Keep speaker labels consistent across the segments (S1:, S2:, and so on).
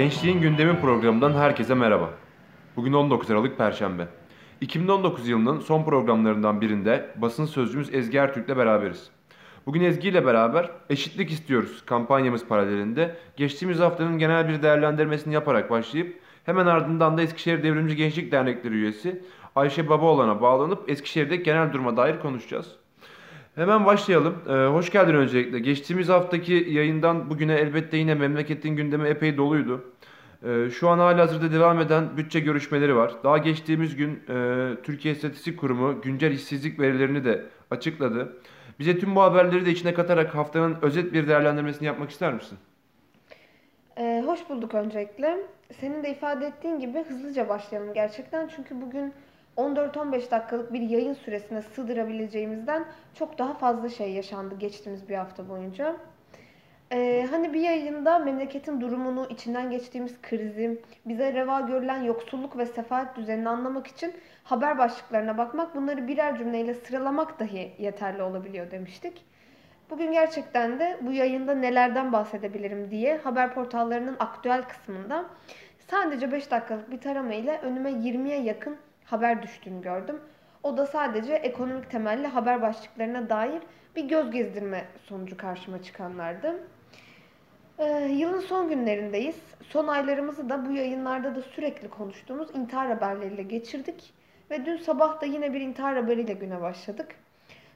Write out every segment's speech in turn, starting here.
S1: Gençliğin Gündemi programından herkese merhaba. Bugün 19 Aralık Perşembe. 2019 yılının son programlarından birinde basın sözcümüz Ezgi Ertürk'le beraberiz. Bugün Ezgi ile beraber eşitlik istiyoruz kampanyamız paralelinde geçtiğimiz haftanın genel bir değerlendirmesini yaparak başlayıp hemen ardından da Eskişehir Devrimci Gençlik Dernekleri üyesi Ayşe Babaoğlan'a bağlanıp Eskişehir'deki genel duruma dair konuşacağız. Hemen başlayalım. Ee, hoş geldin öncelikle. Geçtiğimiz haftaki yayından bugüne elbette yine memleketin gündemi epey doluydu. Ee, şu an hala hazırda devam eden bütçe görüşmeleri var. Daha geçtiğimiz gün e, Türkiye İstatistik Kurumu güncel işsizlik verilerini de açıkladı. Bize tüm bu haberleri de içine katarak haftanın özet bir değerlendirmesini yapmak ister misin?
S2: Ee, hoş bulduk öncelikle. Senin de ifade ettiğin gibi hızlıca başlayalım gerçekten. Çünkü bugün 14-15 dakikalık bir yayın süresine sığdırabileceğimizden çok daha fazla şey yaşandı geçtiğimiz bir hafta boyunca. Ee, hani bir yayında memleketin durumunu, içinden geçtiğimiz krizi, bize reva görülen yoksulluk ve sefalet düzenini anlamak için haber başlıklarına bakmak, bunları birer cümleyle sıralamak dahi yeterli olabiliyor demiştik. Bugün gerçekten de bu yayında nelerden bahsedebilirim diye haber portallarının aktüel kısmında sadece 5 dakikalık bir tarama ile önüme 20'ye yakın haber düştüğünü gördüm. O da sadece ekonomik temelli haber başlıklarına dair bir göz gezdirme sonucu karşıma çıkanlardı. Ee, yılın son günlerindeyiz. Son aylarımızı da bu yayınlarda da sürekli konuştuğumuz intihar haberleriyle geçirdik. Ve dün sabah da yine bir intihar haberiyle güne başladık.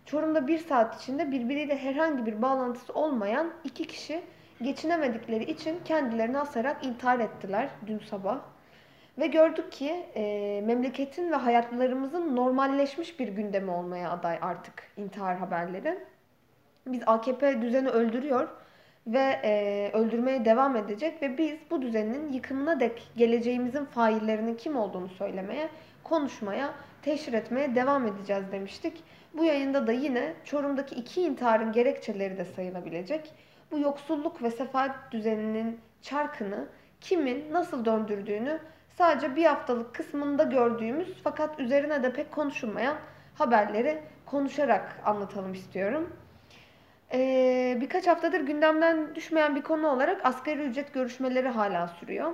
S2: Çorum'da bir saat içinde birbiriyle herhangi bir bağlantısı olmayan iki kişi geçinemedikleri için kendilerini asarak intihar ettiler dün sabah. Ve gördük ki e, memleketin ve hayatlarımızın normalleşmiş bir gündemi olmaya aday artık intihar haberleri. Biz AKP düzeni öldürüyor ve e, öldürmeye devam edecek ve biz bu düzenin yıkımına dek geleceğimizin faillerinin kim olduğunu söylemeye, konuşmaya, teşhir etmeye devam edeceğiz demiştik. Bu yayında da yine Çorum'daki iki intiharın gerekçeleri de sayılabilecek. Bu yoksulluk ve sefalet düzeninin çarkını kimin nasıl döndürdüğünü sadece bir haftalık kısmında gördüğümüz fakat üzerine de pek konuşulmayan haberleri konuşarak anlatalım istiyorum. Ee, birkaç haftadır gündemden düşmeyen bir konu olarak asgari ücret görüşmeleri hala sürüyor.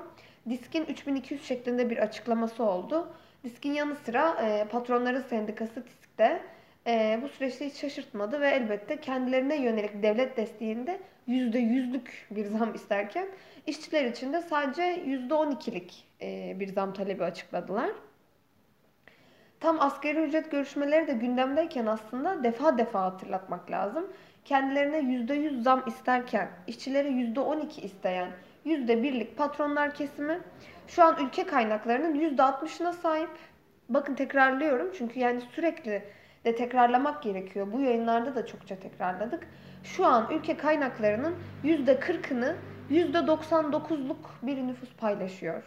S2: Disk'in 3200 şeklinde bir açıklaması oldu. Disk'in yanı sıra e, patronların sendikası Disk'te e, bu süreçte hiç şaşırtmadı ve elbette kendilerine yönelik devlet desteğinde %100'lük bir zam isterken işçiler için de sadece %12'lik e, bir zam talebi açıkladılar. Tam asgari ücret görüşmeleri de gündemdeyken aslında defa defa hatırlatmak lazım. Kendilerine %100 zam isterken işçilere %12 isteyen %1'lik patronlar kesimi şu an ülke kaynaklarının %60'ına sahip. Bakın tekrarlıyorum çünkü yani sürekli de tekrarlamak gerekiyor. Bu yayınlarda da çokça tekrarladık. Şu an ülke kaynaklarının %40'ını %99'luk bir nüfus paylaşıyor.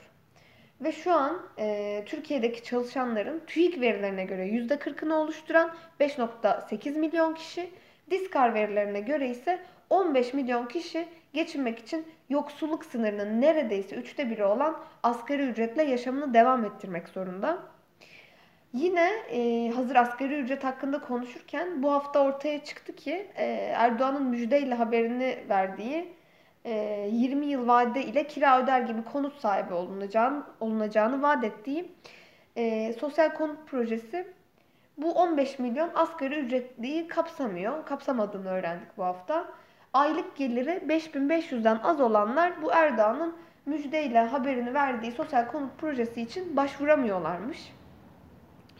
S2: Ve şu an e, Türkiye'deki çalışanların TÜİK verilerine göre %40'ını oluşturan 5.8 milyon kişi, Diskar verilerine göre ise 15 milyon kişi geçinmek için yoksulluk sınırının neredeyse üçte biri olan asgari ücretle yaşamını devam ettirmek zorunda. Yine e, hazır asgari ücret hakkında konuşurken bu hafta ortaya çıktı ki e, Erdoğan'ın müjdeyle haberini verdiği e, 20 yıl vade ile kira öder gibi konut sahibi olunacağını, olunacağını vaat ettiği e, sosyal konut projesi bu 15 milyon asgari ücretliyi kapsamıyor. Kapsamadığını öğrendik bu hafta. Aylık geliri 5500'den az olanlar bu Erdoğan'ın müjdeyle haberini verdiği sosyal konut projesi için başvuramıyorlarmış.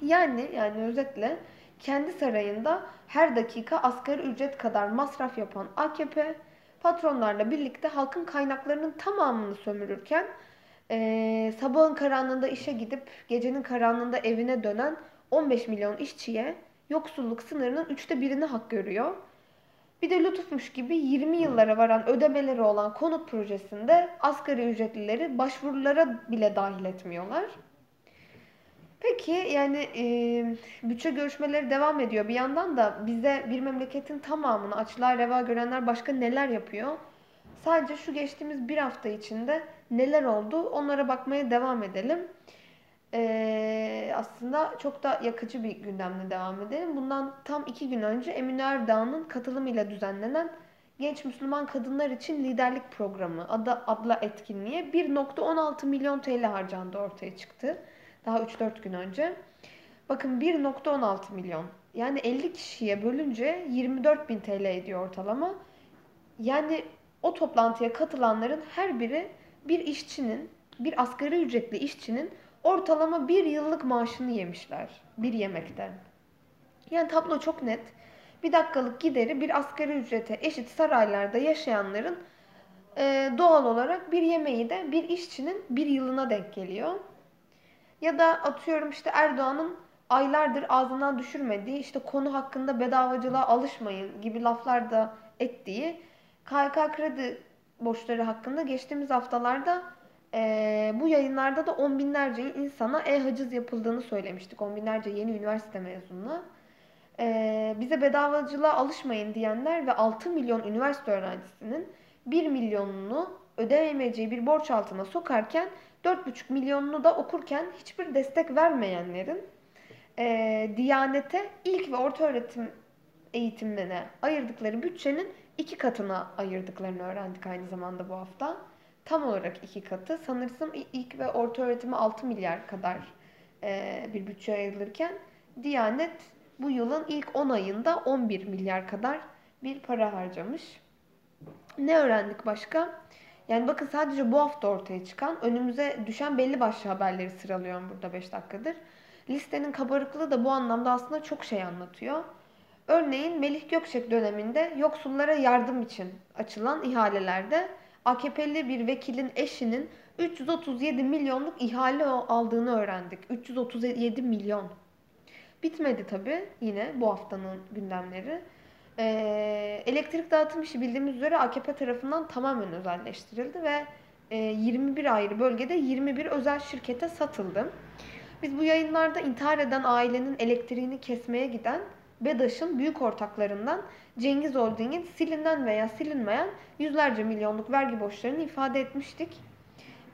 S2: Yani yani özetle kendi sarayında her dakika asgari ücret kadar masraf yapan AKP patronlarla birlikte halkın kaynaklarının tamamını sömürürken e, sabahın karanlığında işe gidip gecenin karanlığında evine dönen 15 milyon işçiye yoksulluk sınırının üçte birini hak görüyor. Bir de lütufmuş gibi 20 yıllara varan ödemeleri olan konut projesinde asgari ücretlileri başvurulara bile dahil etmiyorlar. Peki yani e, bütçe görüşmeleri devam ediyor. Bir yandan da bize bir memleketin tamamını açlığa reva görenler başka neler yapıyor? Sadece şu geçtiğimiz bir hafta içinde neler oldu onlara bakmaya devam edelim. Ee, aslında çok da yakıcı bir gündemle devam edelim. Bundan tam iki gün önce Emin Erdoğan'ın katılımıyla düzenlenen Genç Müslüman Kadınlar için Liderlik Programı adı, adlı etkinliğe 1.16 milyon TL harcandı ortaya çıktı. Daha 3-4 gün önce. Bakın 1.16 milyon. Yani 50 kişiye bölünce 24 bin TL ediyor ortalama. Yani o toplantıya katılanların her biri bir işçinin, bir asgari ücretli işçinin ortalama bir yıllık maaşını yemişler bir yemekten. Yani tablo çok net. Bir dakikalık gideri bir asgari ücrete eşit saraylarda yaşayanların doğal olarak bir yemeği de bir işçinin bir yılına denk geliyor. Ya da atıyorum işte Erdoğan'ın aylardır ağzından düşürmediği işte konu hakkında bedavacılığa alışmayın gibi laflar da ettiği KYK kredi borçları hakkında geçtiğimiz haftalarda e, bu yayınlarda da on binlerce insana e-haciz yapıldığını söylemiştik. On binlerce yeni üniversite mezununa. E, bize bedavacılığa alışmayın diyenler ve 6 milyon üniversite öğrencisinin 1 milyonunu ödeyemeyeceği bir borç altına sokarken 4,5 milyonunu da okurken hiçbir destek vermeyenlerin e, Diyanete ilk ve orta öğretim eğitimlerine ayırdıkları bütçenin iki katına ayırdıklarını öğrendik aynı zamanda bu hafta. Tam olarak iki katı. Sanırsam ilk ve orta öğretime 6 milyar kadar e, bir bütçe ayrılırken Diyanet bu yılın ilk 10 ayında 11 milyar kadar bir para harcamış. Ne öğrendik başka? Yani bakın sadece bu hafta ortaya çıkan, önümüze düşen belli başlı haberleri sıralıyorum burada 5 dakikadır. Listenin kabarıklığı da bu anlamda aslında çok şey anlatıyor. Örneğin Melih Gökçek döneminde yoksullara yardım için açılan ihalelerde AKP'li bir vekilin eşinin 337 milyonluk ihale aldığını öğrendik. 337 milyon. Bitmedi tabi yine bu haftanın gündemleri. Ee, elektrik dağıtım işi bildiğimiz üzere AKP tarafından tamamen özelleştirildi ve e, 21 ayrı bölgede 21 özel şirkete satıldı. Biz bu yayınlarda intihar eden ailenin elektriğini kesmeye giden BEDAŞ'ın büyük ortaklarından Cengiz Holding'in silinen veya silinmeyen yüzlerce milyonluk vergi borçlarını ifade etmiştik.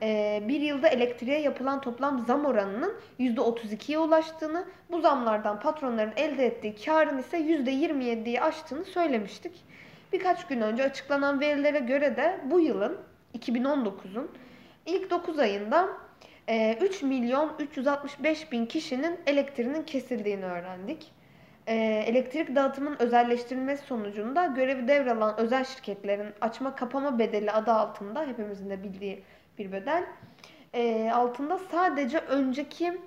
S2: Ee, bir yılda elektriğe yapılan toplam zam oranının %32'ye ulaştığını, bu zamlardan patronların elde ettiği karın ise %27'yi aştığını söylemiştik. Birkaç gün önce açıklanan verilere göre de bu yılın 2019'un ilk 9 ayında 3 milyon 365 bin kişinin elektriğinin kesildiğini öğrendik. Elektrik dağıtımın özelleştirilmesi sonucunda görevi devralan özel şirketlerin açma kapama bedeli adı altında hepimizin de bildiği bir bedel altında sadece önceki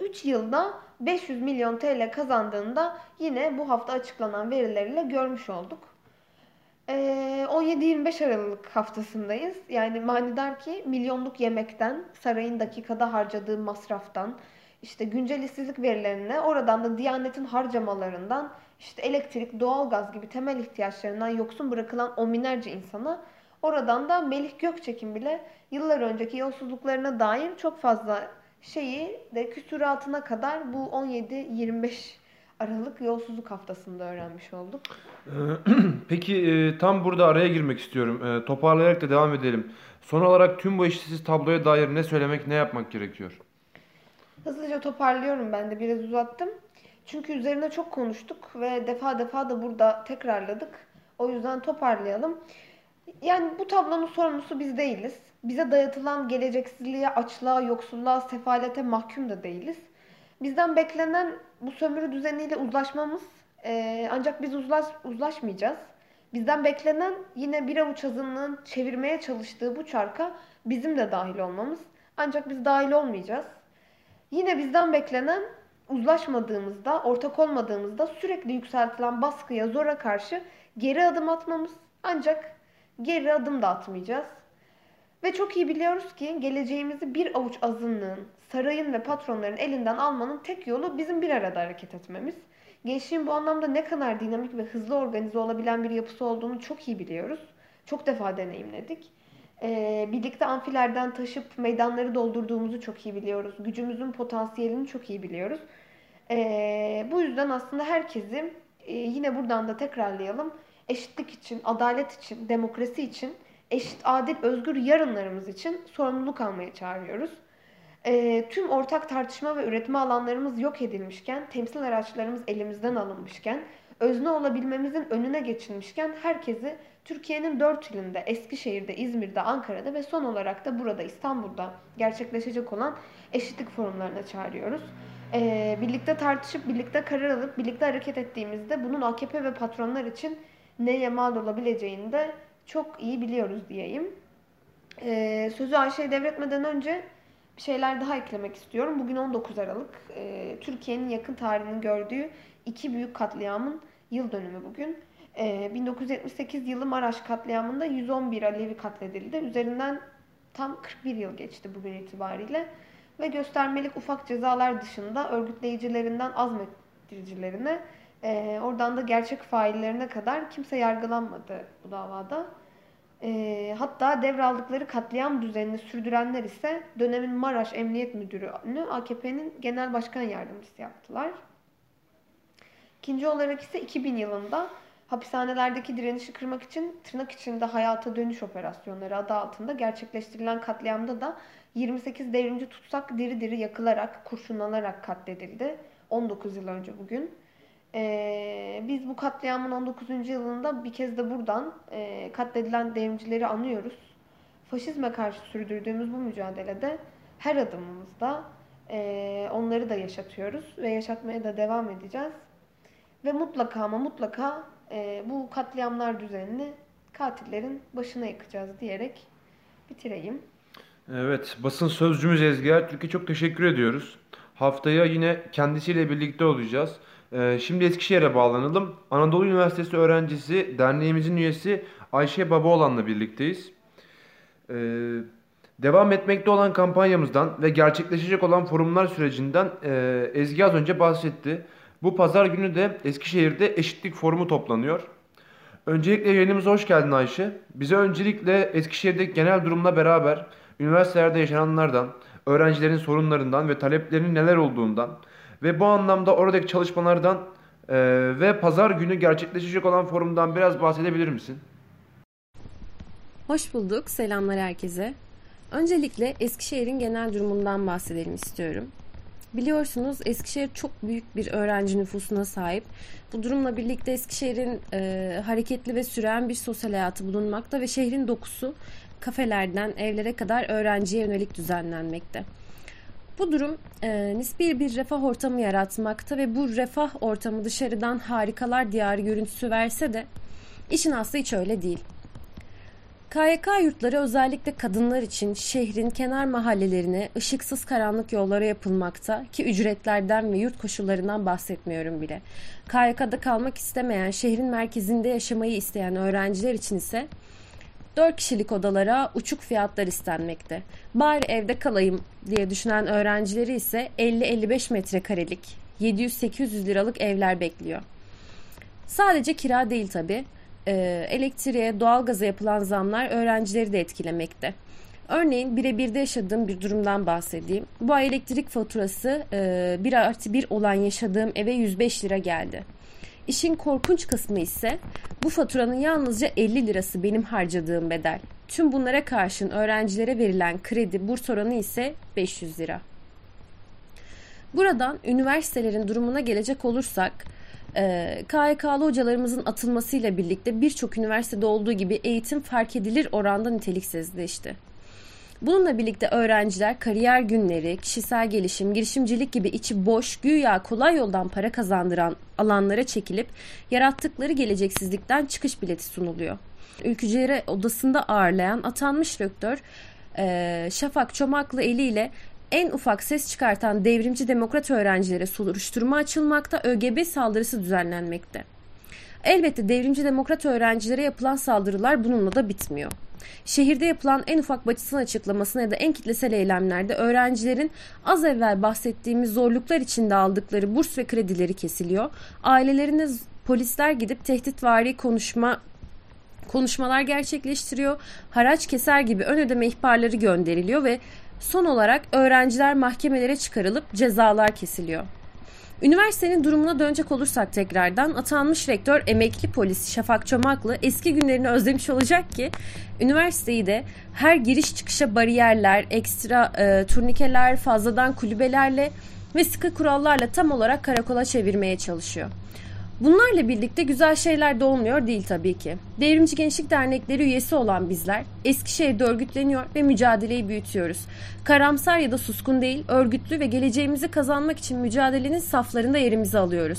S2: 3 yılda 500 milyon TL kazandığında yine bu hafta açıklanan verileriyle görmüş olduk. 17-25 Aralık haftasındayız. Yani manidar ki milyonluk yemekten, sarayın dakikada harcadığı masraftan, işte güncel işsizlik verilerine, oradan da Diyanet'in harcamalarından, işte elektrik, doğalgaz gibi temel ihtiyaçlarından yoksun bırakılan on binlerce insana, oradan da Melih Gökçek'in bile yıllar önceki yolsuzluklarına dair çok fazla şeyi de küsuratına kadar bu 17-25 Aralık yolsuzluk haftasında öğrenmiş olduk.
S1: Peki e, tam burada araya girmek istiyorum. E, toparlayarak da devam edelim. Son olarak tüm bu eşitsiz tabloya dair ne söylemek, ne yapmak gerekiyor?
S2: Hızlıca toparlıyorum ben de biraz uzattım. Çünkü üzerine çok konuştuk ve defa defa da burada tekrarladık. O yüzden toparlayalım. Yani bu tablonun sorumlusu biz değiliz. Bize dayatılan geleceksizliğe, açlığa, yoksulluğa, sefalete mahkum da değiliz. Bizden beklenen bu sömürü düzeniyle uzlaşmamız e, ancak biz uzlaş, uzlaşmayacağız. Bizden beklenen yine bir avuç azınlığın çevirmeye çalıştığı bu çarka bizim de dahil olmamız. Ancak biz dahil olmayacağız. Yine bizden beklenen uzlaşmadığımızda, ortak olmadığımızda sürekli yükseltilen baskıya, zora karşı geri adım atmamız. Ancak geri adım da atmayacağız. Ve çok iyi biliyoruz ki geleceğimizi bir avuç azınlığın, sarayın ve patronların elinden almanın tek yolu bizim bir arada hareket etmemiz. Gençliğin bu anlamda ne kadar dinamik ve hızlı organize olabilen bir yapısı olduğunu çok iyi biliyoruz. Çok defa deneyimledik. Ee, birlikte amfilerden taşıp meydanları doldurduğumuzu çok iyi biliyoruz. Gücümüzün potansiyelini çok iyi biliyoruz. Ee, bu yüzden aslında herkesi e, yine buradan da tekrarlayalım. Eşitlik için, adalet için, demokrasi için, eşit, adil, özgür yarınlarımız için sorumluluk almaya çağırıyoruz. E, tüm ortak tartışma ve üretme alanlarımız yok edilmişken, temsil araçlarımız elimizden alınmışken, özne olabilmemizin önüne geçilmişken herkesi Türkiye'nin dört ilinde, Eskişehir'de, İzmir'de, Ankara'da ve son olarak da burada İstanbul'da gerçekleşecek olan eşitlik forumlarına çağırıyoruz. Ee, birlikte tartışıp, birlikte karar alıp, birlikte hareket ettiğimizde bunun AKP ve patronlar için neye mal olabileceğini de çok iyi biliyoruz diyeyim. Ee, sözü Ayşe'ye devretmeden önce bir şeyler daha eklemek istiyorum. Bugün 19 Aralık. Ee, Türkiye'nin yakın tarihinin gördüğü iki büyük katliamın yıl dönümü bugün. Ee, 1978 yılı Maraş katliamında 111 Alevi katledildi. Üzerinden tam 41 yıl geçti bugün itibariyle. Ve göstermelik ufak cezalar dışında örgütleyicilerinden azmettiricilerine, e, oradan da gerçek faillerine kadar kimse yargılanmadı bu davada. E, hatta devraldıkları katliam düzenini sürdürenler ise dönemin Maraş Emniyet Müdürü'nü AKP'nin Genel Başkan Yardımcısı yaptılar. İkinci olarak ise 2000 yılında hapishanelerdeki direnişi kırmak için tırnak içinde hayata dönüş operasyonları adı altında gerçekleştirilen katliamda da 28 devrimci tutsak diri diri yakılarak, kurşunlanarak katledildi. 19 yıl önce bugün. Ee, biz bu katliamın 19. yılında bir kez de buradan e, katledilen devrimcileri anıyoruz. Faşizme karşı sürdürdüğümüz bu mücadelede her adımımızda e, onları da yaşatıyoruz ve yaşatmaya da devam edeceğiz. Ve mutlaka ama mutlaka e, bu katliamlar düzenini katillerin başına yıkacağız diyerek bitireyim.
S1: Evet, basın sözcümüz Ezgi Ertürk'e çok teşekkür ediyoruz. Haftaya yine kendisiyle birlikte olacağız. Ee, şimdi Eskişehir'e bağlanalım. Anadolu Üniversitesi öğrencisi, derneğimizin üyesi Ayşe Babaoğlan'la birlikteyiz. Ee, devam etmekte olan kampanyamızdan ve gerçekleşecek olan forumlar sürecinden e, Ezgi az önce bahsetti. Bu pazar günü de Eskişehir'de eşitlik forumu toplanıyor. Öncelikle yayınımıza hoş geldin Ayşe. Bize öncelikle Eskişehir'deki genel durumla beraber üniversitelerde yaşananlardan, öğrencilerin sorunlarından ve taleplerinin neler olduğundan ve bu anlamda oradaki çalışmalardan e, ve pazar günü gerçekleşecek olan forumdan biraz bahsedebilir misin?
S3: Hoş bulduk. Selamlar herkese. Öncelikle Eskişehir'in genel durumundan bahsedelim istiyorum. Biliyorsunuz Eskişehir çok büyük bir öğrenci nüfusuna sahip. Bu durumla birlikte Eskişehir'in e, hareketli ve süren bir sosyal hayatı bulunmakta ve şehrin dokusu kafelerden evlere kadar öğrenciye yönelik düzenlenmekte. Bu durum e, nispi bir refah ortamı yaratmakta ve bu refah ortamı dışarıdan harikalar diyarı görüntüsü verse de işin aslı hiç öyle değil. KYK yurtları özellikle kadınlar için şehrin kenar mahallelerine ışıksız karanlık yollara yapılmakta ki ücretlerden ve yurt koşullarından bahsetmiyorum bile. KYK'da kalmak istemeyen, şehrin merkezinde yaşamayı isteyen öğrenciler için ise 4 kişilik odalara uçuk fiyatlar istenmekte. Bari evde kalayım diye düşünen öğrencileri ise 50-55 metrekarelik 700-800 liralık evler bekliyor. Sadece kira değil tabi. Ee, elektriğe, doğalgaza yapılan zamlar öğrencileri de etkilemekte. Örneğin birebir de yaşadığım bir durumdan bahsedeyim. Bu ay elektrik faturası e, 1 artı 1 olan yaşadığım eve 105 lira geldi. İşin korkunç kısmı ise bu faturanın yalnızca 50 lirası benim harcadığım bedel. Tüm bunlara karşın öğrencilere verilen kredi burs oranı ise 500 lira. Buradan üniversitelerin durumuna gelecek olursak, e, KYK'lı hocalarımızın atılmasıyla birlikte birçok üniversitede olduğu gibi eğitim fark edilir oranda niteliksizleşti. Bununla birlikte öğrenciler kariyer günleri, kişisel gelişim, girişimcilik gibi içi boş, güya kolay yoldan para kazandıran alanlara çekilip yarattıkları geleceksizlikten çıkış bileti sunuluyor. Ülkücüleri odasında ağırlayan atanmış rektör e, Şafak Çomaklı eliyle en ufak ses çıkartan devrimci demokrat öğrencilere soruşturma açılmakta, ÖGB saldırısı düzenlenmekte. Elbette devrimci demokrat öğrencilere yapılan saldırılar bununla da bitmiyor. Şehirde yapılan en ufak basın açıklamasına ya da en kitlesel eylemlerde öğrencilerin az evvel bahsettiğimiz zorluklar içinde aldıkları burs ve kredileri kesiliyor. Ailelerine polisler gidip tehditvari konuşma konuşmalar gerçekleştiriyor. Haraç keser gibi ön ödeme ihbarları gönderiliyor ve son olarak öğrenciler mahkemelere çıkarılıp cezalar kesiliyor. Üniversitenin durumuna dönecek olursak tekrardan atanmış rektör emekli polis Şafak Çomaklı eski günlerini özlemiş olacak ki üniversiteyi de her giriş çıkışa bariyerler, ekstra e, turnikeler, fazladan kulübelerle ve sıkı kurallarla tam olarak karakola çevirmeye çalışıyor. Bunlarla birlikte güzel şeyler de olmuyor değil tabii ki. Devrimci Gençlik Dernekleri üyesi olan bizler Eskişehir'de örgütleniyor ve mücadeleyi büyütüyoruz. Karamsar ya da suskun değil, örgütlü ve geleceğimizi kazanmak için mücadelenin saflarında yerimizi alıyoruz.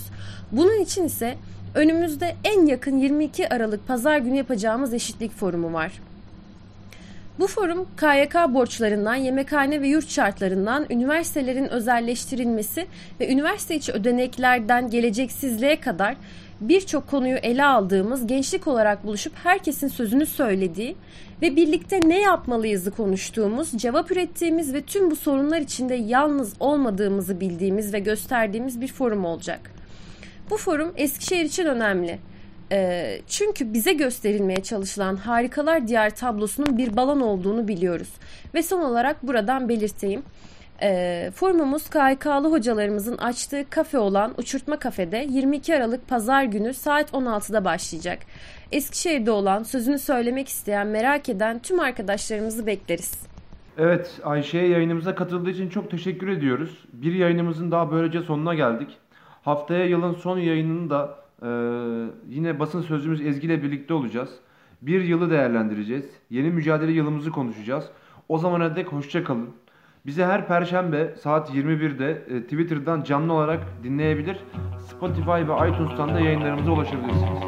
S3: Bunun için ise önümüzde en yakın 22 Aralık Pazar günü yapacağımız eşitlik forumu var. Bu forum KYK borçlarından, yemekhane ve yurt şartlarından, üniversitelerin özelleştirilmesi ve üniversite içi ödeneklerden geleceksizliğe kadar birçok konuyu ele aldığımız, gençlik olarak buluşup herkesin sözünü söylediği ve birlikte ne yapmalıyızı konuştuğumuz, cevap ürettiğimiz ve tüm bu sorunlar içinde yalnız olmadığımızı bildiğimiz ve gösterdiğimiz bir forum olacak. Bu forum Eskişehir için önemli. E, çünkü bize gösterilmeye çalışılan harikalar diğer tablosunun bir balon olduğunu biliyoruz. Ve son olarak buradan belirteyim. E, forumumuz KHK'lı hocalarımızın açtığı kafe olan Uçurtma Kafe'de 22 Aralık Pazar günü saat 16'da başlayacak. Eskişehir'de olan, sözünü söylemek isteyen, merak eden tüm arkadaşlarımızı bekleriz.
S1: Evet, Ayşe'ye yayınımıza katıldığı için çok teşekkür ediyoruz. Bir yayınımızın daha böylece sonuna geldik. Haftaya yılın son yayınını da e, yine basın sözcümüz Ezgi ile birlikte olacağız. Bir yılı değerlendireceğiz. Yeni mücadele yılımızı konuşacağız. O zamana dek hoşça kalın. Bizi her perşembe saat 21'de e, Twitter'dan canlı olarak dinleyebilir. Spotify ve iTunes'tan da yayınlarımıza ulaşabilirsiniz.